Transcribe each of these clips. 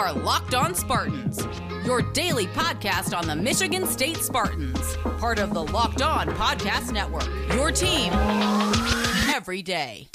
are Locked On Spartans, your daily podcast on the Michigan State Spartans, part of the Locked On Podcast Network. Your team every day.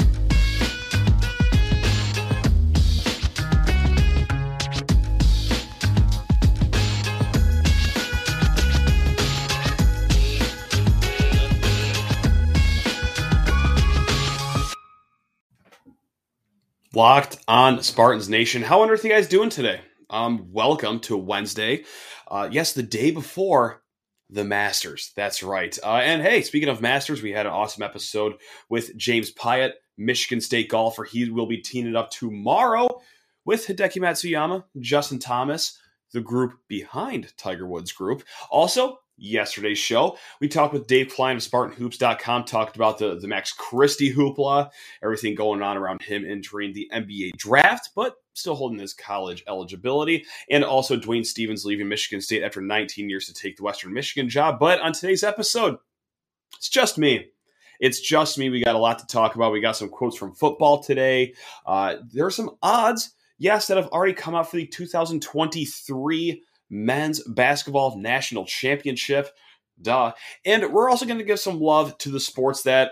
Locked on Spartans Nation. How on earth are you guys doing today? Um, welcome to Wednesday. Uh, yes, the day before the Masters. That's right. Uh, and hey, speaking of Masters, we had an awesome episode with James Piot, Michigan State golfer. He will be teaming it up tomorrow with Hideki Matsuyama, Justin Thomas, the group behind Tiger Woods Group. Also, yesterday's show. We talked with Dave Klein of SpartanHoops.com, talked about the, the Max Christie hoopla, everything going on around him entering the NBA draft, but still holding his college eligibility. And also Dwayne Stevens leaving Michigan State after 19 years to take the Western Michigan job. But on today's episode, it's just me. It's just me. We got a lot to talk about. We got some quotes from football today. Uh, there are some odds, yes, that have already come out for the 2023 men's basketball national championship. Duh. And we're also going to give some love to the sports that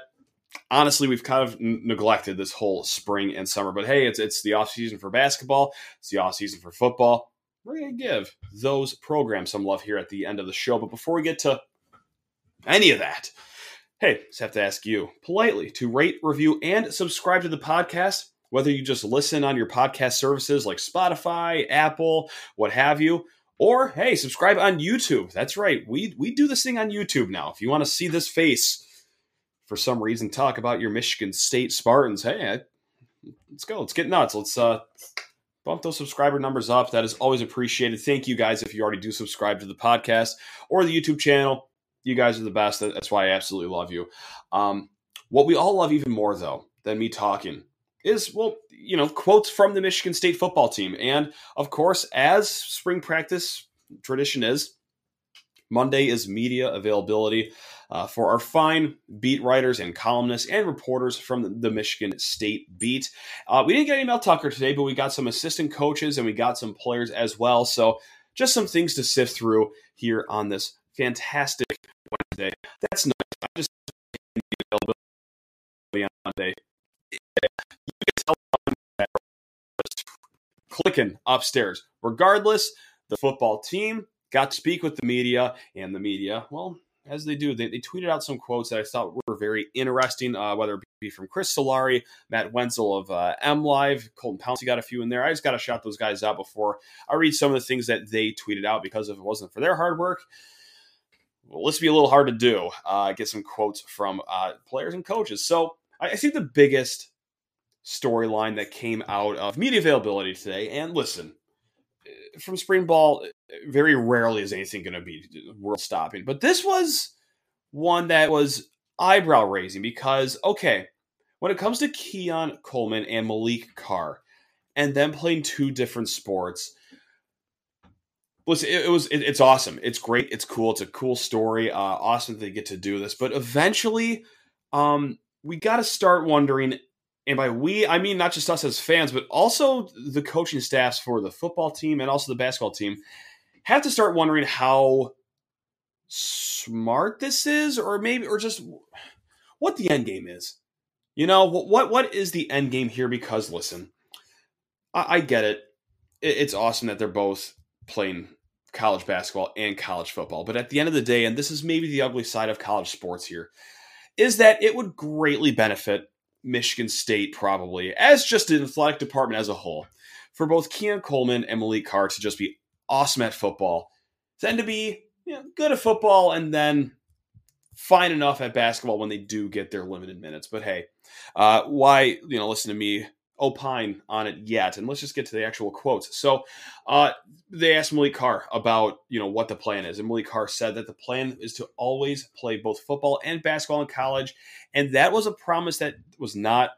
honestly we've kind of neglected this whole spring and summer. But hey, it's it's the off season for basketball. It's the off season for football. We're going to give those programs some love here at the end of the show. But before we get to any of that, hey, just have to ask you politely to rate, review, and subscribe to the podcast. Whether you just listen on your podcast services like Spotify, Apple, what have you, or hey, subscribe on YouTube. That's right. We we do this thing on YouTube now. If you want to see this face for some reason talk about your Michigan State Spartans, hey, let's go. Let's get nuts. Let's uh bump those subscriber numbers up. That is always appreciated. Thank you guys if you already do subscribe to the podcast or the YouTube channel. You guys are the best. That's why I absolutely love you. Um, what we all love even more though than me talking is well, you know, quotes from the Michigan State football team. And of course, as spring practice tradition is, Monday is media availability uh, for our fine beat writers and columnists and reporters from the Michigan State beat. Uh, we didn't get any Mel Tucker today, but we got some assistant coaches and we got some players as well. So just some things to sift through here on this fantastic Wednesday. That's nice. I just availability on Monday clicking upstairs. Regardless, the football team got to speak with the media, and the media, well, as they do, they, they tweeted out some quotes that I thought were very interesting, uh, whether it be from Chris Solari, Matt Wenzel of uh, M Live, Colton Pouncy got a few in there. I just got to shout those guys out before I read some of the things that they tweeted out because if it wasn't for their hard work, well, this would be a little hard to do. Uh, get some quotes from uh, players and coaches. So I, I think the biggest storyline that came out of media availability today. And listen, from spring ball, very rarely is anything going to be world stopping. But this was one that was eyebrow raising because, okay, when it comes to Keon Coleman and Maliq Carr and them playing two different sports, listen, it, it was it, it's awesome. It's great. It's cool. It's a cool story. Uh, awesome that they get to do this. But eventually, um, we got to start wondering and by we, I mean not just us as fans, but also the coaching staffs for the football team and also the basketball team, have to start wondering how smart this is, or maybe, or just what the end game is. You know, what what is the end game here? Because listen, I, I get it. it. It's awesome that they're both playing college basketball and college football, but at the end of the day, and this is maybe the ugly side of college sports here, is that it would greatly benefit Michigan State probably as just an athletic department as a whole for both Keon Coleman and Maliq Carr to just be awesome at football, then to be you know, good at football, and then fine enough at basketball when they do get their limited minutes. But hey, uh, why you know listen to me opine on it yet. And let's just get to the actual quotes. So uh, they asked Maliq Carr about, you know, what the plan is. And Maliq Carr said that the plan is to always play both football and basketball in college. And that was a promise that was not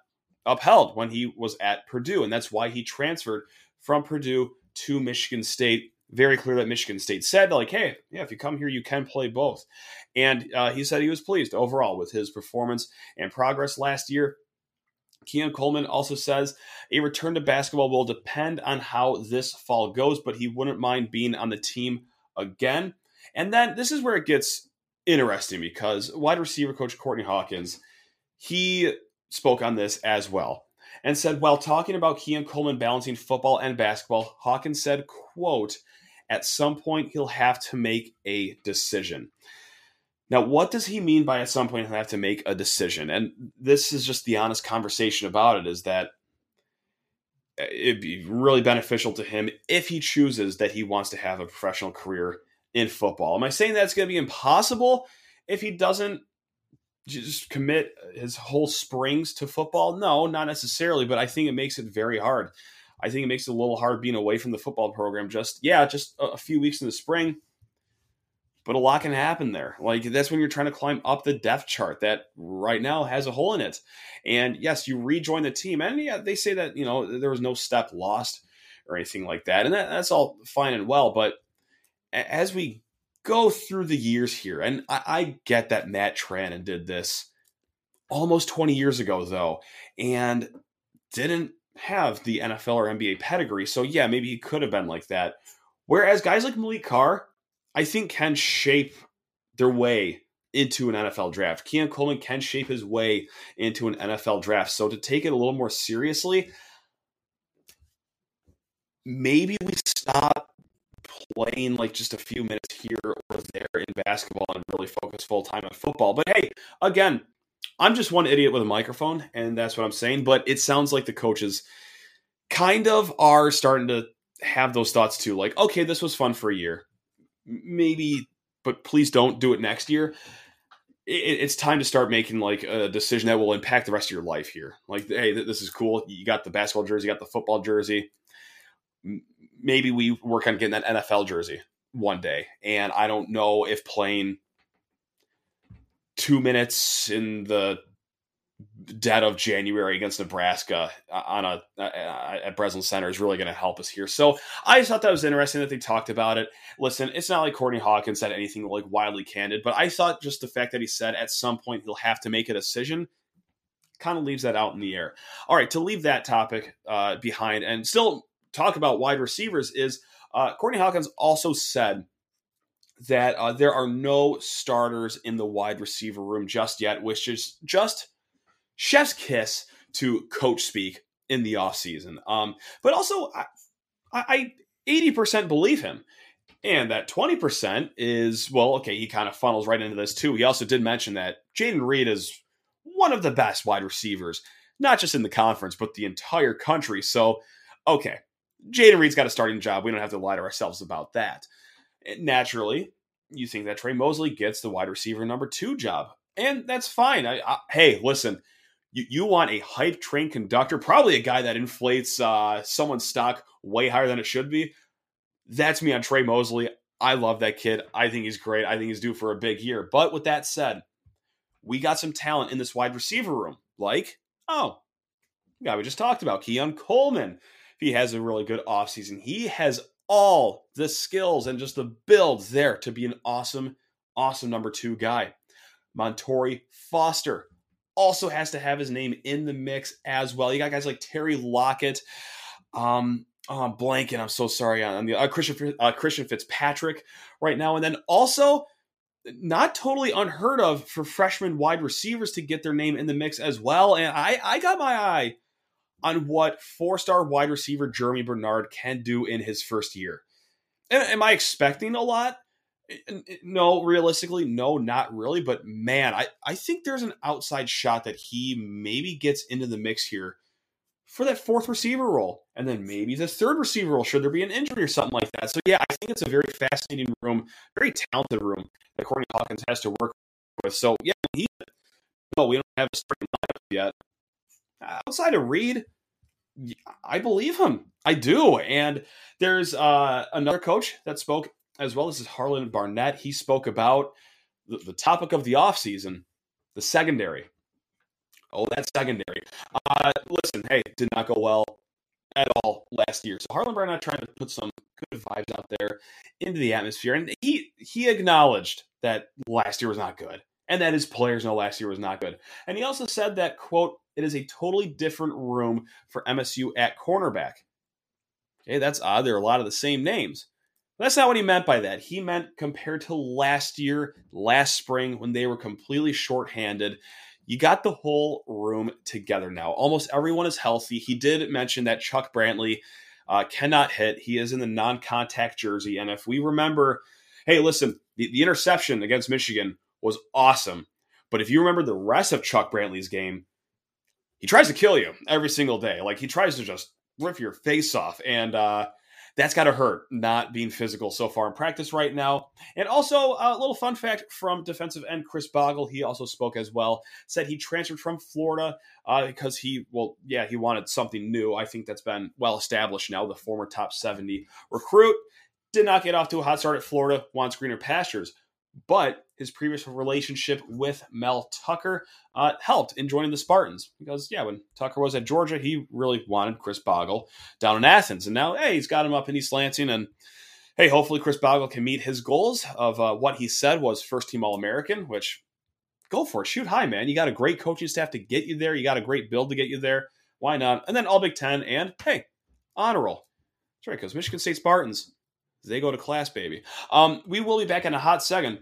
upheld when he was at Purdue. And that's why he transferred from Purdue to Michigan State. Very clear that Michigan State said, like, hey, yeah, if you come here, you can play both. And uh, he said he was pleased overall with his performance and progress last year Keon Coleman also says a return to basketball will depend on how this fall goes, but he wouldn't mind being on the team again. And then this is where it gets interesting because wide receiver coach Courtney Hawkins, he spoke on this as well and said while talking about Keon Coleman balancing football and basketball, Hawkins said, quote, at some point he'll have to make a decision. Now, what does he mean by at some point he'll have to make a decision? And this is just the honest conversation about it is that uh, it'd be really beneficial to him if he chooses that he wants to have a professional career in football. Am I saying that's going to be impossible if he doesn't just commit his whole springs to football? No, not necessarily, but I think it makes it very hard. I think it makes it a little hard being away from the football program. Just, yeah, just a few weeks in the spring but a lot can happen there. Like that's when you're trying to climb up the depth chart that right now has a hole in it. And yes, you rejoin the team, and yeah, they say that you know there was no step lost or anything like that, and that, that's all fine and well. But as we go through the years here, and I, I get that Matt Trannon did this almost 20 years ago, though, and didn't have the NFL or NBA pedigree. So yeah, maybe he could have been like that. Whereas guys like Maliq Carr, I think can shape their way into an NFL draft. Keon Coleman can shape his way into an NFL draft. So to take it a little more seriously, maybe we stop playing like just a few minutes here or there in basketball and really focus full time on football. But hey, again, I'm just one idiot with a microphone, and that's what I'm saying. But it sounds like the coaches kind of are starting to have those thoughts too. Like, okay, this was fun for a year maybe, but please don't do it next year. It, it's time to start making like a decision that will impact the rest of your life here. Like, hey, this is cool. You got the basketball jersey, you got the football jersey. Maybe we work on getting that NFL jersey one day. And I don't know if playing two minutes in the dead of January against Nebraska uh, on a uh, uh, at Breslin Center is really going to help us here. So I just thought that was interesting that they talked about it. Listen, it's not like Courtney Hawkins said anything like wildly candid, but I thought just the fact that he said at some point he'll have to make a decision kind of leaves that out in the air. All right, to leave that topic uh, behind and still talk about wide receivers is uh, Courtney Hawkins also said that uh, there are no starters in the wide receiver room just yet, which is just chef's kiss to coach speak in the offseason. Um, but also, I, I 80% believe him. And that 20% is, well, okay, he kind of funnels right into this too. He also did mention that Jayden Reed is one of the best wide receivers, not just in the conference, but the entire country. So, okay, Jayden Reed's got a starting job. We don't have to lie to ourselves about that. Naturally, you think that Tre Mosley gets the wide receiver number two job. And that's fine. I, I, hey, listen, you, you want a hype train conductor, probably a guy that inflates uh, someone's stock way higher than it should be. That's me on Tre Mosley. I love that kid. I think he's great. I think he's due for a big year. But with that said, we got some talent in this wide receiver room. Like, oh, guy we just talked about, Keon Coleman. If He has a really good offseason. He has all the skills and just the builds there to be an awesome, awesome number two guy. Montorie Foster, also has to have his name in the mix as well. You got guys like Terry Lockett, um, oh, I'm blanking. I'm so sorry on the uh, Christian uh, Christian Fitzpatrick right now, and then also not totally unheard of for freshman wide receivers to get their name in the mix as well. And I I got my eye on what four star wide receiver Germie Bernard can do in his first year. Am I expecting a lot? No, realistically, no, not really. But man, I, I think there's an outside shot that he maybe gets into the mix here for that fourth receiver role. And then maybe the third receiver role, should there be an injury or something like that. So yeah, I think it's a very fascinating room, very talented room that Courtney Hawkins has to work with. So yeah, he no, we don't have a starting lineup yet. Outside of Reed, I believe him. I do. And there's uh, another coach that spoke as well as Harlan Barnett. He spoke about the, the topic of the offseason, the secondary. Oh, that secondary. Uh, listen, hey, did not go well at all last year. So Harlan Barnett trying to put some good vibes out there into the atmosphere, and he he acknowledged that last year was not good, and that his players know last year was not good. And he also said that quote it is a totally different room for MSU at cornerback. Okay, that's odd. There are a lot of the same names. That's not what he meant by that. He meant compared to last year, last spring, when they were completely shorthanded. You got the whole room together now. Almost everyone is healthy. He did mention that Chuck Brantley uh, cannot hit. He is in the non contact jersey. And if we remember, hey, listen, the, the interception against Michigan was awesome. But if you remember the rest of Chuck Brantley's game, he tries to kill you every single day. Like he tries to just rip your face off. And uh, that's got to hurt not being physical so far in practice right now. And also, a little fun fact from defensive end Khris Bogle, he also spoke as well, said he transferred from Florida uh, because he, well, yeah, he wanted something new. I think that's been well established now. The former top 70 recruit did not get off to a hot start at Florida, wants greener pastures but his previous relationship with Mel Tucker uh, helped in joining the Spartans because, yeah, when Tucker was at Georgia, he really wanted Khris Bogle down in Athens. And now, hey, he's got him up in East Lansing. And hey, hopefully Khris Bogle can meet his goals of uh, what he said was first team All American, which go for it. Shoot high, man. You got a great coaching staff to get you there. You got a great build to get you there. Why not? And then All Big Ten and, hey, honor roll. That's right, because Michigan State Spartans they go to class, baby. Um, we will be back in a hot second.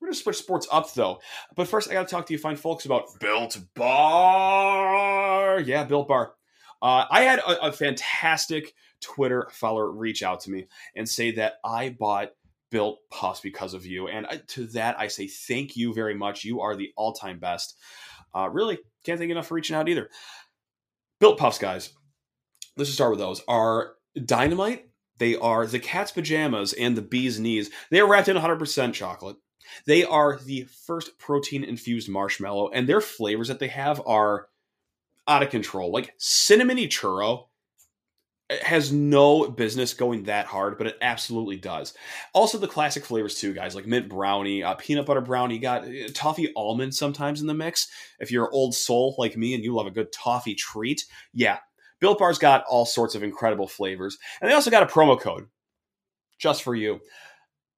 We're going to switch sports up, though. But first, I got to talk to you fine folks about Built Bar. Yeah, Built Bar. Uh, I had a, a fantastic Twitter follower reach out to me and say that I bought Built Puffs because of you. And I, to that, I say thank you very much. You are the all time best. Uh, really, can't thank enough for reaching out either. Built Puffs, guys. Let's just start with those. Are dynamite they are the cat's pajamas and the bee's knees. They are wrapped in 100% chocolate. They are the first protein infused marshmallow, and their flavors that they have are out of control. Like cinnamony churro has no business going that hard, but it absolutely does. Also, the classic flavors too, guys, like mint brownie, uh, peanut butter brownie, got uh, toffee almond sometimes in the mix. If you're an old soul like me and you love a good toffee treat, yeah, Built Bar's got all sorts of incredible flavors. And they also got a promo code just for you.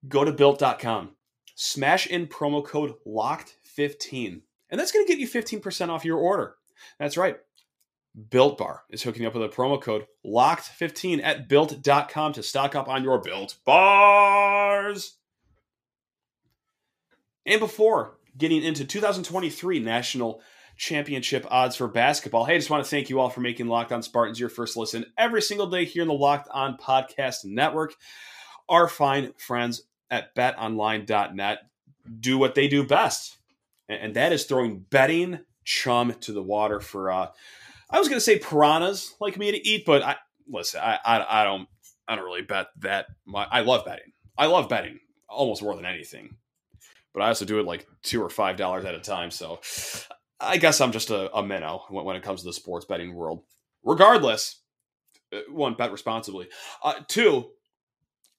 Go to built.com, smash in promo code LOCKED15, and that's going to get you 15% off your order. That's right. Built Bar is hooking you up with a promo code LOCKED15 at built.com to stock up on your Built Bars. And before getting into 2023 National championship odds for basketball. Hey, I just want to thank you all for making Locked On Spartans your first listen every single day here in the Locked On Podcast Network. Our fine friends at betonline.net do what they do best, and that is throwing betting chum to the water for, uh, I was going to say piranhas like me to eat, but I, listen, I, I, I don't, I don't really bet that. Much. I love betting. I love betting almost more than anything but I also do it like two or five dollars at a time. So I guess I'm just a, a minnow when, when, it comes to the sports betting world. Regardless, uh, one, bet responsibly. Uh, two,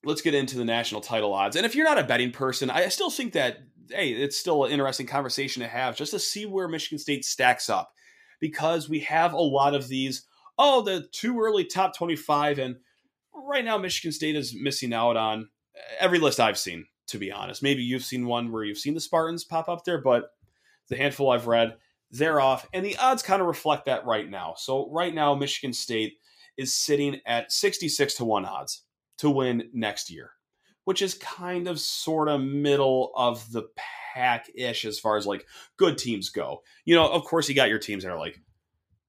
let's get into the national title odds. And if you're not a betting person, I still think that, hey, it's still an interesting conversation to have just to see where Michigan State stacks up because we have a lot of these, oh, the too early top 25. And right now, Michigan State is missing out on every list I've seen, to be honest. Maybe you've seen one where you've seen the Spartans pop up there, but the handful I've read, they're off, and the odds kind of reflect that right now. So right now, Michigan State is sitting at 66 to 1 odds to win next year, which is kind of sort of middle of the pack ish as far as like good teams go. You know, of course, you got your teams that are like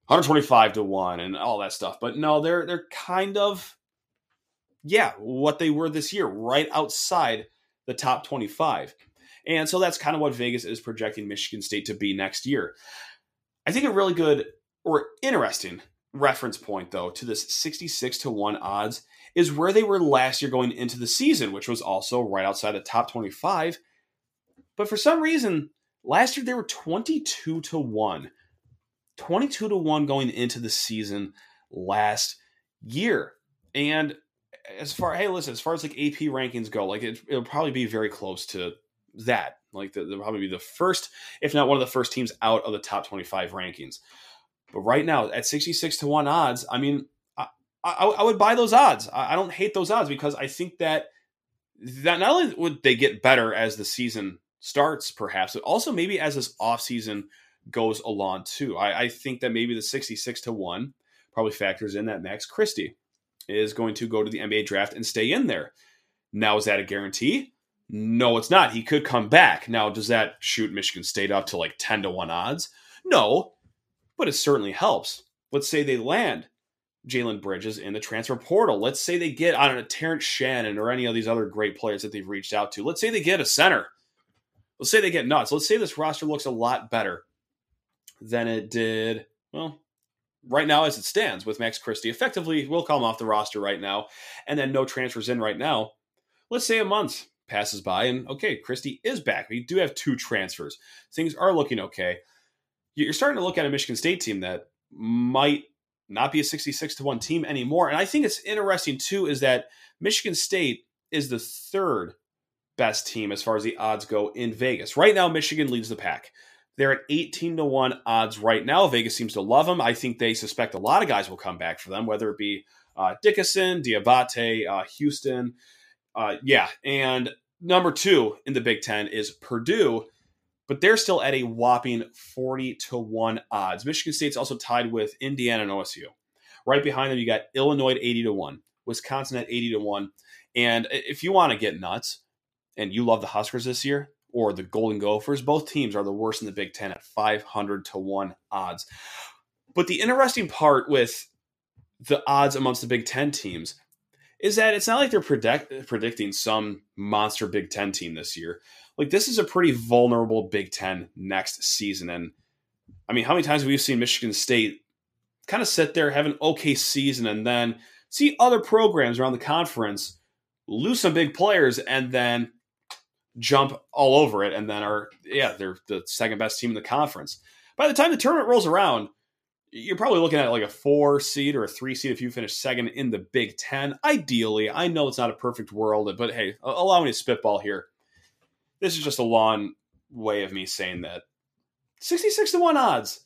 125 to 1 and all that stuff, but no, they're they're kind of yeah, what they were this year, right outside the top 25. And so that's kind of what Vegas is projecting Michigan State to be next year. I think a really good or interesting reference point, though, to this 66 to 1 odds is where they were last year going into the season, which was also right outside the top 25. But for some reason, last year they were 22 to 1. 22 to 1 going into the season last year. And as far hey listen as far as like ap rankings go like it, will probably be very close to that. Like they'll probably be the first, if not one of the first teams out of the top 25 rankings. But right now, at 66 to 1 odds, I mean, I, I, I would buy those odds. I, I, don't hate those odds because I think that that not only would they get better as the season starts, perhaps, but also maybe as this offseason goes along too. I, I think that maybe the 66 to 1 probably factors in that Max Christie is going to go to the NBA draft and stay in there. Now, is that a guarantee? No, it's not. He could come back. Now, does that shoot Michigan State up to like 10 to 1 odds? No, but it certainly helps. Let's say they land Jalen Bridges in the transfer portal. Let's say they get, I don't know, Terrence Shannon or any of these other great players that they've reached out to. Let's say they get a center. Let's say they get nuts. Let's say this roster looks a lot better than it did, well, right now as it stands with Max Christie. Effectively, we'll call him off the roster right now, and then no transfers in right now. Let's say a month passes by, and okay, Christie is back. We do have two transfers. Things are looking okay. You're starting to look at a Michigan State team that might not be a 66 to 1 team anymore. And I think it's interesting too is that Michigan State is the third best team as far as the odds go in Vegas. Right now, Michigan leads the pack. They're at 18 to 1 odds right now. Vegas seems to love them. I think they suspect a lot of guys will come back for them, whether it be uh, Dickinson, Diabate, uh, Houston. Uh, yeah. And number two in the Big Ten is Purdue, but they're still at a whopping 40 to 1 odds. Michigan State's also tied with Indiana and OSU. Right behind them, you got Illinois at 80 to 1, Wisconsin at 80 to 1. And if you want to get nuts and you love the Huskers this year, or the Golden Gophers. Both teams are the worst in the Big Ten at 500 to 1 odds. But the interesting part with the odds amongst the Big Ten teams is that it's not like they're predict- predicting some monster Big Ten team this year. Like, this is a pretty vulnerable Big Ten next season. And I mean, how many times have we seen Michigan State kind of sit there, have an okay season, and then see other programs around the conference lose some big players and then jump all over it and then are yeah they're the second best team in the conference by the time the tournament rolls around you're probably looking at like a four seed or a three seed if you finish second in the big ten ideally i know it's not a perfect world but hey allow me to spitball here this is just a long way of me saying that 66 to 1 odds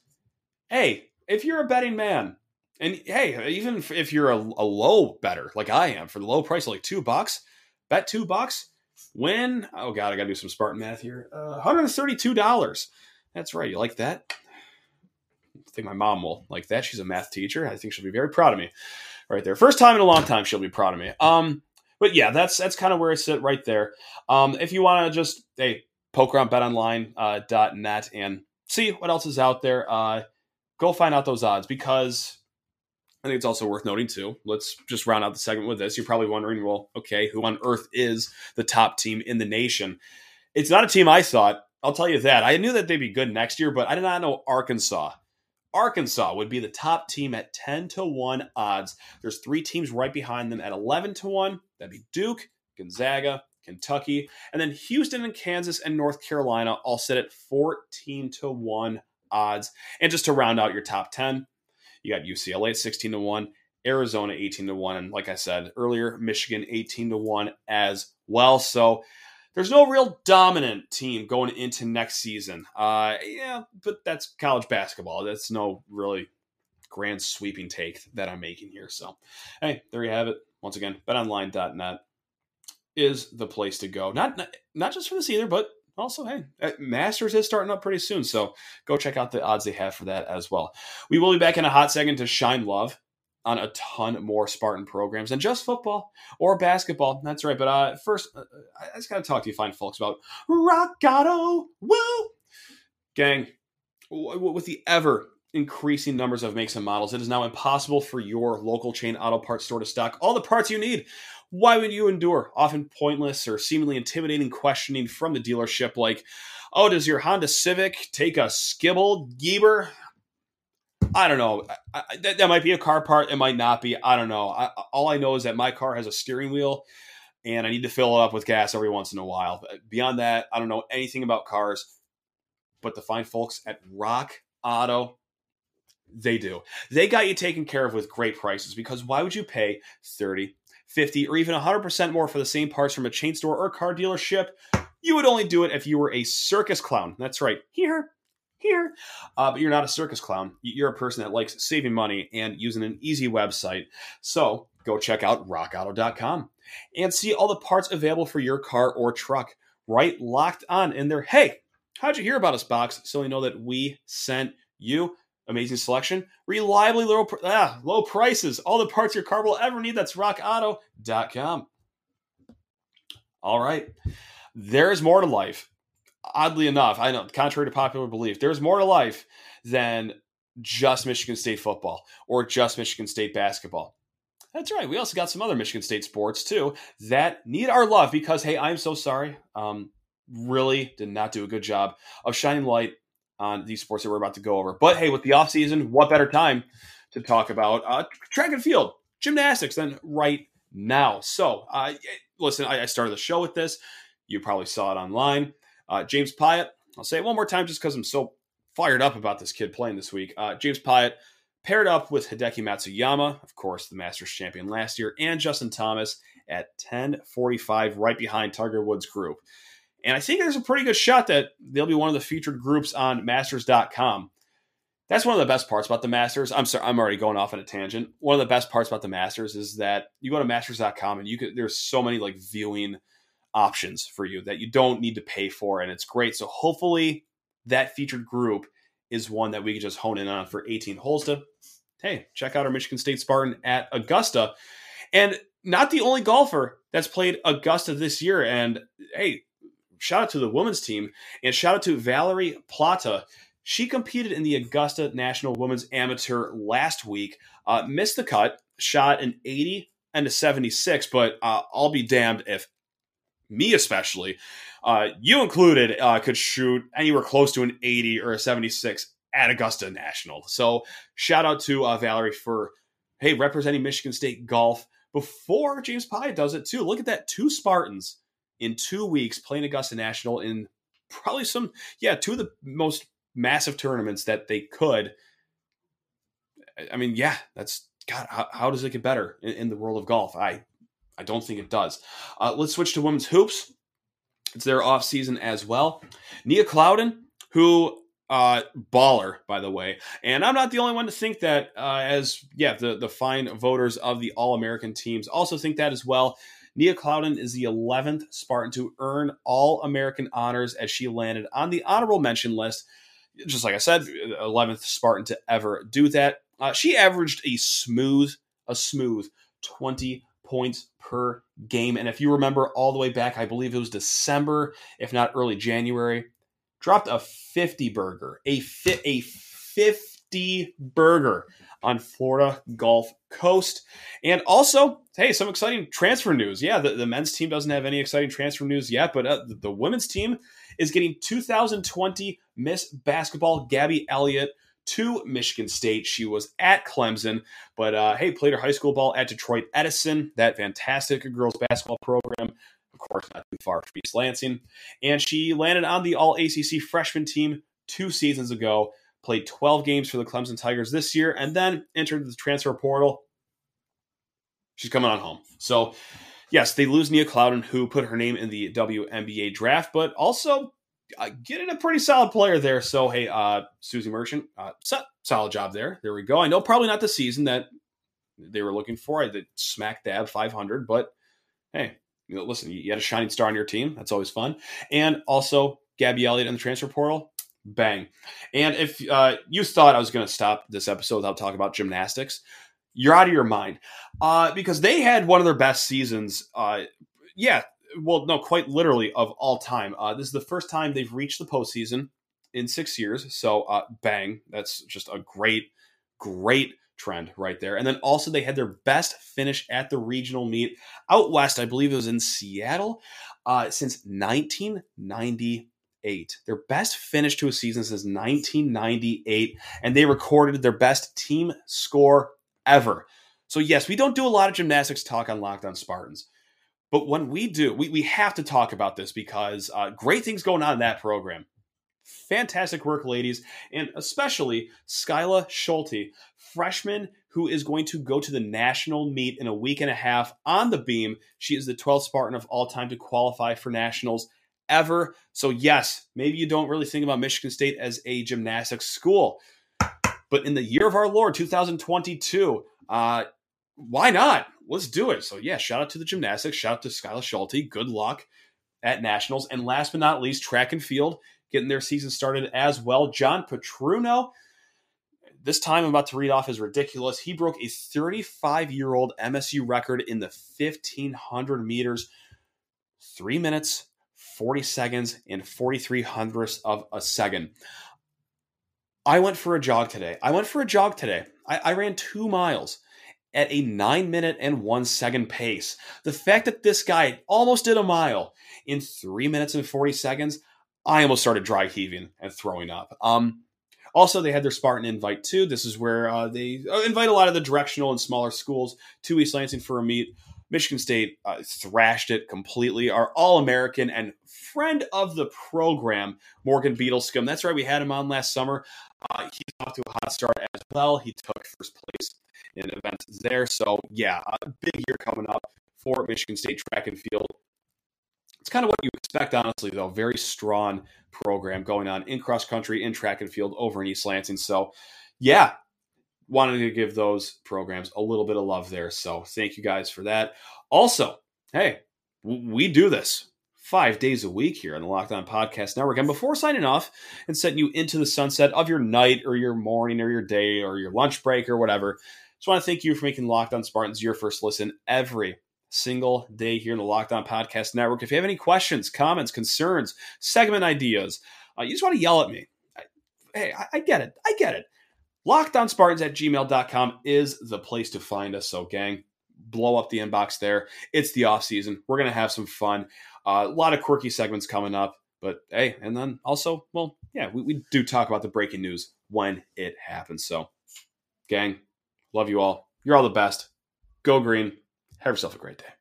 hey if you're a betting man and hey even if you're a, a low better like i am for the low price of like two bucks bet two bucks win. oh God, I got to do some Spartan math here. Uh, $132. That's right. You like that? I think my mom will like that. She's a math teacher. I think she'll be very proud of me right there. First time in a long time she'll be proud of me. Um, but yeah, that's that's kind of where I sit right there. Um, if you want to just hey poke around betonline.net uh, and see what else is out there, uh, go find out those odds because I think it's also worth noting too. Let's just round out the segment with this. You're probably wondering, well, okay, who on earth is the top team in the nation? It's not a team I thought. I'll tell you that. I knew that they'd be good next year, but I did not know Arkansas. Arkansas would be the top team at 10 to 1 odds. There's three teams right behind them at 11 to 1. That'd be Duke, Gonzaga, Kentucky, and then Houston and Kansas and North Carolina all sit at 14 to 1 odds. And just to round out your top 10, you got UCLA at 16 to 1, Arizona 18 to 1, and like I said earlier, Michigan 18 to 1 as well. So there's no real dominant team going into next season. Uh, yeah, but that's college basketball. That's no really grand sweeping take that I'm making here. So, hey, there you have it. Once again, betonline.net is the place to go. Not not, not just for this either, but also, hey, uh, Masters is starting up pretty soon, so go check out the odds they have for that as well. We will be back in a hot second to shine love on a ton more Spartan programs than just football or basketball. That's right. But uh, first, uh, I just got to talk to you fine folks about Rock Auto. Woo! Gang, with the ever increasing numbers of makes and models, it is now impossible for your local chain auto parts store to stock all the parts you need. Why would you endure often pointless or seemingly intimidating questioning from the dealership like, oh, does your Honda Civic take a skibble Geber? I don't know. I, I, that, that, might be a car part. It might not be. I don't know. I, all I know is that my car has a steering wheel and I need to fill it up with gas every once in a while. Beyond that, I don't know anything about cars. But the fine folks at Rock Auto, they do. They got you taken care of with great prices because why would you pay 30 50 or even 100% more for the same parts from a chain store or car dealership, you would only do it if you were a circus clown. That's right. Here, here. Uh, but you're not a circus clown. You're a person that likes saving money and using an easy website. So go check out rockauto.com and see all the parts available for your car or truck right locked on in there. Hey, How'd you hear about us, Box? So we know that we sent you. Amazing selection, reliably low, ah, low prices, all the parts your car will ever need. That's rockauto.com. All right. There's more to life. Oddly enough, I know, contrary to popular belief, there's more to life than just Michigan State football or just Michigan State basketball. That's right. We also got some other Michigan State sports too that need our love because, hey, I'm so sorry. Um, really did not do a good job of shining light on these sports that we're about to go over. But hey, with the off season, what better time to talk about uh, track and field, gymnastics than right now? So, uh, listen, I, I, started the show with this. You probably saw it online. Uh, James Piot. I'll say it one more time just because I'm so fired up about this kid playing this week. Uh, James Piot paired up with Hideki Matsuyama, of course, the Masters champion last year, and Justin Thomas at 10:45, right behind Tiger Woods' group. And I think there's a pretty good shot that they'll be one of the featured groups on Masters.com. That's one of the best parts about the Masters. I'm sorry, I'm already going off on a tangent. One of the best parts about the Masters is that you go to Masters.com and you could there's so many like viewing options for you that you don't need to pay for, and it's great. So hopefully that featured group is one that we can just hone in on for 18 holes to hey, check out our Michigan State Spartan at Augusta. And not the only golfer that's played Augusta this year. And hey, shout out to the women's team and shout out to Valerie Plata. She competed in the Augusta National Women's Amateur last week, uh, missed the cut, shot an 80 and a 76, but uh, I'll be damned if me especially, uh, you included, uh, could shoot anywhere close to an 80 or a 76 at Augusta National. So shout out to uh, Valerie for, hey, representing Michigan State golf before James Piot does it too. Look at that. Two Spartans in two weeks playing Augusta National in probably some, yeah, two of the most massive tournaments that they could. I mean, yeah, that's God. How, how does it get better in, in, the world of golf? I, I don't think it does. Uh, let's switch to women's hoops. It's their off season as well. Nia Clouden, who uh, baller, by the way. And I'm not the only one to think that, uh, as yeah, the the fine voters of the All American teams also think that as well. Nia Clouden is the 11th Spartan to earn All American honors as she landed on the honorable mention list. Just like I said, 11th Spartan to ever do that. Uh, she averaged a smooth, a smooth 20 points per game. And if you remember all the way back, I believe it was December, if not early January, dropped a 50 burger, a, fi- a 50 burger on Florida Gulf Coast. And also, hey, some exciting transfer news. Yeah, the, the men's team doesn't have any exciting transfer news yet, but uh, the, the women's team is getting 2020 Miss Basketball Gabby Elliott to Michigan State. She was at Clemson, but uh, hey, played her high school ball at Detroit Edison, that fantastic girls basketball program of course, not too far from East Lansing. And she landed on the All ACC freshman team two seasons ago, played 12 games for the Clemson Tigers this year, and then entered the transfer portal. She's coming on home. So, yes, they lose Nia Clouden, who put her name in the WNBA draft, but also uh, getting a pretty solid player there. So, hey, uh, Suzy Merchant, uh, solid job there. There we go. I know probably not the season that they were looking for. I did smack dab 500, but hey, you know, listen, you had a shining star on your team. That's always fun. And also Gabby Elliott in the transfer portal. Bang. And if uh, you thought I was going to stop this episode without talking about gymnastics, you're out of your mind. Uh, because they had one of their best seasons. Uh, yeah, well, no, quite literally of all time. Uh, this is the first time they've reached the postseason in six years. So, uh, bang. That's just a great, great trend right there. And then also they had their best finish at the regional meet out west. I believe it was in Seattle uh, since 1998. Their best finish to a season since 1998, and they recorded their best team score ever. So yes, we don't do a lot of gymnastics talk on Locked On Spartans. But when we do, we, we have to talk about this because uh, great things going on in that program. Fantastic work, ladies, and especially Skyla Schulte, freshman who is going to go to the national meet in a week and a half on the beam. She is the 12th Spartan of all time to qualify for nationals ever. So, yes, maybe you don't really think about Michigan State as a gymnastics school, but in the year of our Lord, 2022, uh, why not? Let's do it. So, yeah, shout out to the gymnastics. Shout out to Skyla Schulte. Good luck at nationals. And last but not least, track and field. getting their season started as well. John Petruno, this time I'm about to read off is ridiculous. He broke a 35 year old MSU record in the 1500 meters, three minutes, 40 seconds, and 43 hundredths of a second. I went for a jog today. I went for a jog today. I, I ran two miles at a nine minute and one second pace. The fact that this guy almost did a mile in three minutes and 40 seconds, I almost started dry heaving and throwing up. Um, also, they had their Spartan invite too. This is where uh, they uh, invite a lot of the directional and smaller schools to East Lansing for a meet. Michigan State uh, thrashed it completely. Our All American and friend of the program, Morgan Beadlescomb. That's right, we had him on last summer. Uh, he's off to a hot start as well. He took first place in events there. So, yeah, a big year coming up for Michigan State track and field. It's kind of what you expect, honestly, though. Very strong program going on in cross country, in track and field over in East Lansing. So, yeah, wanted to give those programs a little bit of love there. So, thank you guys for that. Also, hey, we do this five days a week here on the Locked On Podcast Network. And before signing off and setting you into the sunset of your night or your morning or your day or your lunch break or whatever, just want to thank you for making Locked On Spartans your first listen every single day here in the Locked On Podcast Network. If you have any questions, comments, concerns, segment ideas, uh, you just want to yell at me. Hey, I, I get it. I get it. LockedOnSpartans at gmail.com is the place to find us. So, gang, blow up the inbox there. It's the off season. We're going to have some fun. Uh, a lot of quirky segments coming up. But hey, and then also, well, yeah, we, we do talk about the breaking news when it happens. So, gang, love you all. You're all the best. Go green. Have yourself a great day.